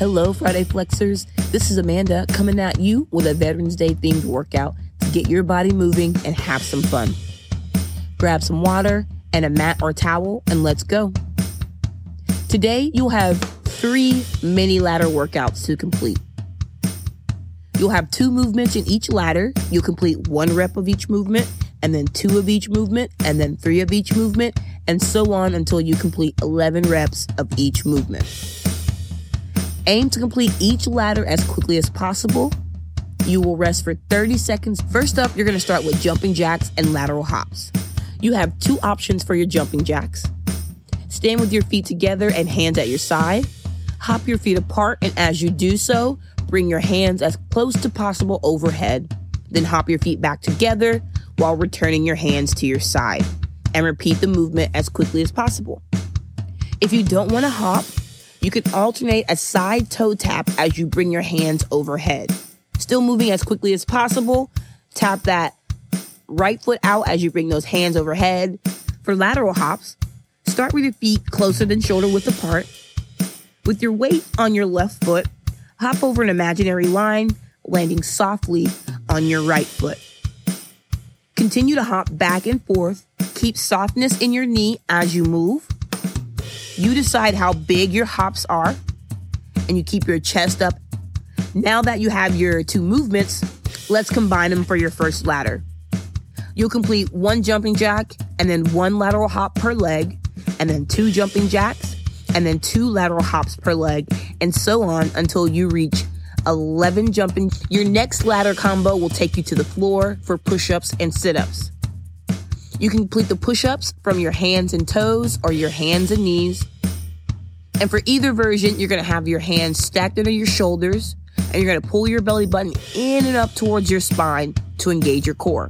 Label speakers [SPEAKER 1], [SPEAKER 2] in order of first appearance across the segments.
[SPEAKER 1] Hello, Friday Flexers. This is Amanda coming at you with a Veterans Day themed workout to get your body moving and have some fun. Grab some water and a mat or towel and let's go. Today, you'll have three mini ladder workouts to complete. You'll have two movements in each ladder. You'll complete one rep of each movement, and then two of each movement, and then three of each movement, and so on until you complete 11 reps of each movement. Aim to complete each ladder as quickly as possible. You will rest for 30 seconds. First up, you're to start with jumping jacks and lateral hops. You have two options for your jumping jacks. Stand with your feet together and hands at your side. Hop your feet apart, and as you do so, bring your hands as close to possible overhead. Then hop your feet back together while returning your hands to your side and repeat the movement as quickly as possible. If you don't want to hop, you can alternate a side toe tap as you bring your hands overhead. Still moving as quickly as possible, tap that right foot out as you bring those hands overhead. For lateral hops, start with your feet closer than shoulder width apart. With your weight on your left foot, hop over an imaginary line, landing softly on your right foot. Continue to hop back and forth. Keep softness in your knee as you move. You decide how big your hops are, and you keep your chest up. Now that you have your two movements, let's combine them for your first ladder. You'll complete one jumping jack and then one lateral hop per leg, and then two jumping jacks, and then two lateral hops per leg, and so on until you reach 11 jumping. Your next ladder combo will take you to the floor for push ups and sit ups. You can complete the push ups from your hands and toes or your hands and knees. And for either version, you're gonna have your hands stacked under your shoulders and you're gonna pull your belly button in and up towards your spine to engage your core.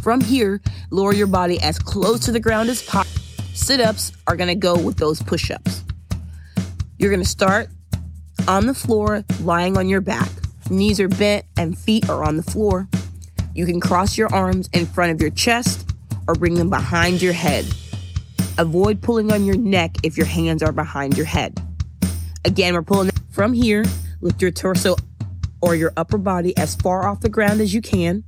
[SPEAKER 1] From here, lower your body as close to the ground as possible. Sit ups are gonna go with those push ups. You're gonna start on the floor, lying on your back. Knees are bent and feet are on the floor. You can cross your arms in front of your chest or bring them behind your head. Avoid pulling on your neck if your hands are behind your head. Again, we're pulling from here. Lift your torso or your upper body as far off the ground as you can.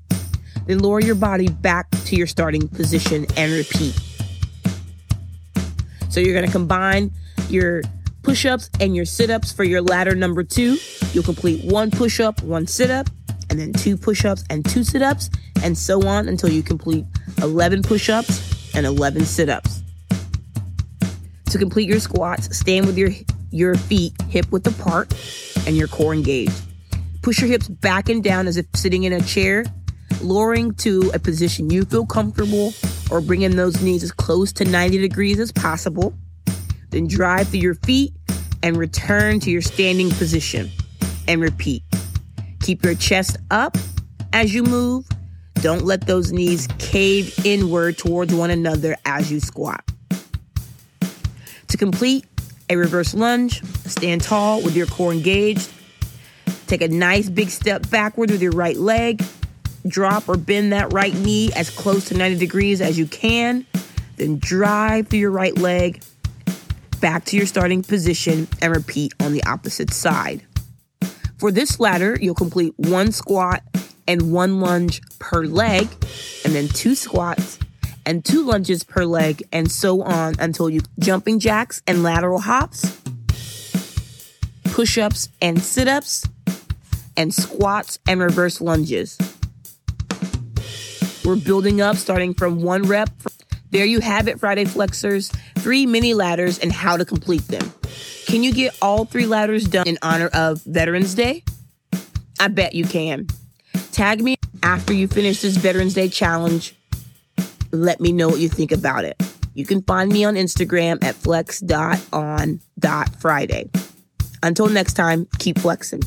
[SPEAKER 1] Then lower your body back to your starting position and repeat. So you're going to combine your push ups and your sit ups for your ladder number two. You'll complete one push up, one sit up, and then two push ups and two sit ups, and so on until you complete 11 push ups and 11 sit ups. To complete your squats, stand with your, your feet hip width apart and your core engaged. Push your hips back and down as if sitting in a chair, lowering to a position you feel comfortable or bringing those knees as close to 90 degrees as possible. Then drive through your feet and return to your standing position and repeat. Keep your chest up as you move. Don't let those knees cave inward towards one another as you squat. To complete a reverse lunge, stand tall with your core engaged. Take a nice big step backward with your right leg. Drop or bend that right knee as close to 90 degrees as you can. Then drive through your right leg back to your starting position and repeat on the opposite side. For this ladder, you'll complete one squat and one lunge per leg, and then two squats and two lunges per leg, and so on until you jumping jacks and lateral hops, push ups and sit ups, and squats and reverse lunges. We're building up starting from one rep. There you have it, Friday Flexers. Three mini ladders and how to complete them. Can you get all three ladders done in honor of Veterans Day? I bet you can. Tag me after you finish this Veterans Day challenge. Let me know what you think about it. You can find me on Instagram at flex.on.friday. Until next time, keep flexing.